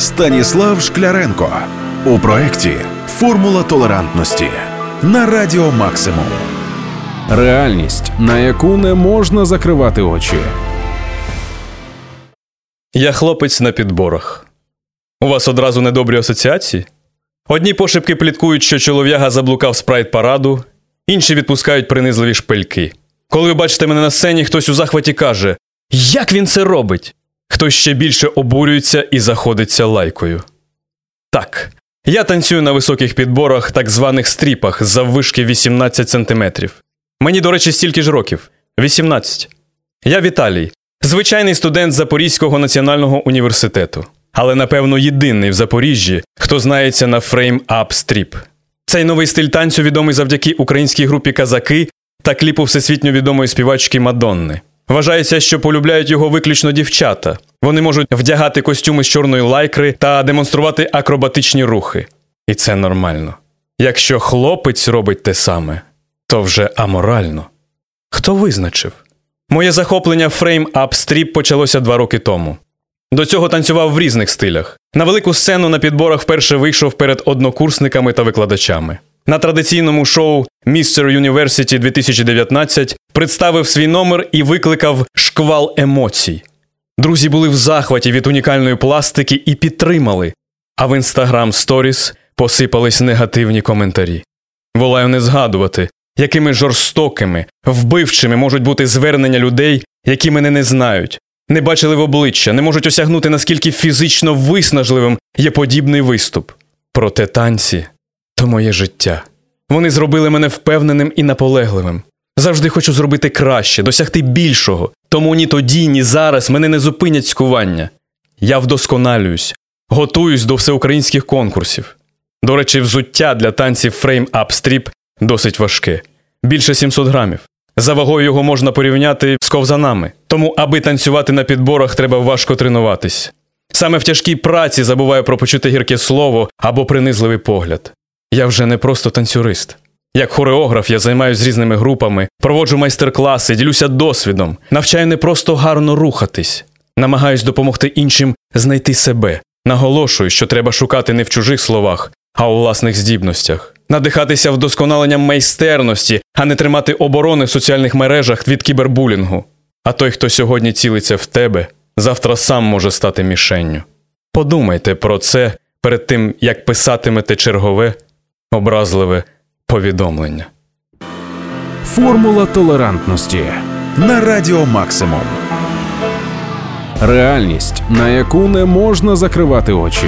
Станіслав Шкляренко у проєкті Формула толерантності на Радіо Максимум. Реальність, на яку не можна закривати очі. Я хлопець на підборах. У вас одразу недобрі асоціації? Одні пошепки пліткують, що чолов'яга заблукав спрайт параду, інші відпускають принизливі шпильки. Коли ви бачите мене на сцені, хтось у захваті каже: Як він це робить? Хтось ще більше обурюється і заходиться лайкою. Так, я танцюю на високих підборах, так званих стріпах, заввишки 18 сантиметрів. Мені, до речі, стільки ж років 18. Я Віталій, звичайний студент Запорізького національного університету, але, напевно, єдиний в Запоріжжі, хто знається на frame up strip. Цей новий стиль танцю відомий завдяки українській групі Казаки та кліпу всесвітньо відомої співачки Мадонни. Вважається, що полюбляють його виключно дівчата. Вони можуть вдягати костюми з чорної лайкри та демонструвати акробатичні рухи. І це нормально. Якщо хлопець робить те саме, то вже аморально. Хто визначив? Моє захоплення frame up strip почалося два роки тому. До цього танцював в різних стилях. На велику сцену на підборах вперше вийшов перед однокурсниками та викладачами. На традиційному шоу Mr. University 2019 представив свій номер і викликав шквал емоцій. Друзі були в захваті від унікальної пластики і підтримали, а в Instagram Stories посипались негативні коментарі. Волаю не згадувати, якими жорстокими, вбивчими можуть бути звернення людей, які мене не знають, не бачили в обличчя, не можуть осягнути, наскільки фізично виснажливим є подібний виступ. Проте танці то моє життя. Вони зробили мене впевненим і наполегливим. Завжди хочу зробити краще, досягти більшого, тому ні тоді, ні зараз мене не зупинять кепкування. Я вдосконалююсь, готуюсь до всеукраїнських конкурсів. До речі, взуття для танців frame up strip досить важке більше 700 грамів. За вагою його можна порівняти з ковзанами. Тому, аби танцювати на підборах, треба важко тренуватись. Саме в тяжкій праці забуваю про почуте гірке слово або принизливий погляд. Я вже не просто танцюрист. Як хореограф я займаюся різними групами, проводжу майстер-класи, ділюся досвідом, навчаю не просто гарно рухатись, намагаюсь допомогти іншим знайти себе. Наголошую, що треба шукати не в чужих словах, а у власних здібностях, надихатися вдосконаленням майстерності, а не тримати оборони в соціальних мережах від кібербулінгу. А той, хто сьогодні цілиться в тебе, завтра сам може стати мішенню. Подумайте про це перед тим, як писатимете чергове, образливе повідомлення. Формула толерантності на Радіо Максимум. Реальність, на яку не можна закривати очі.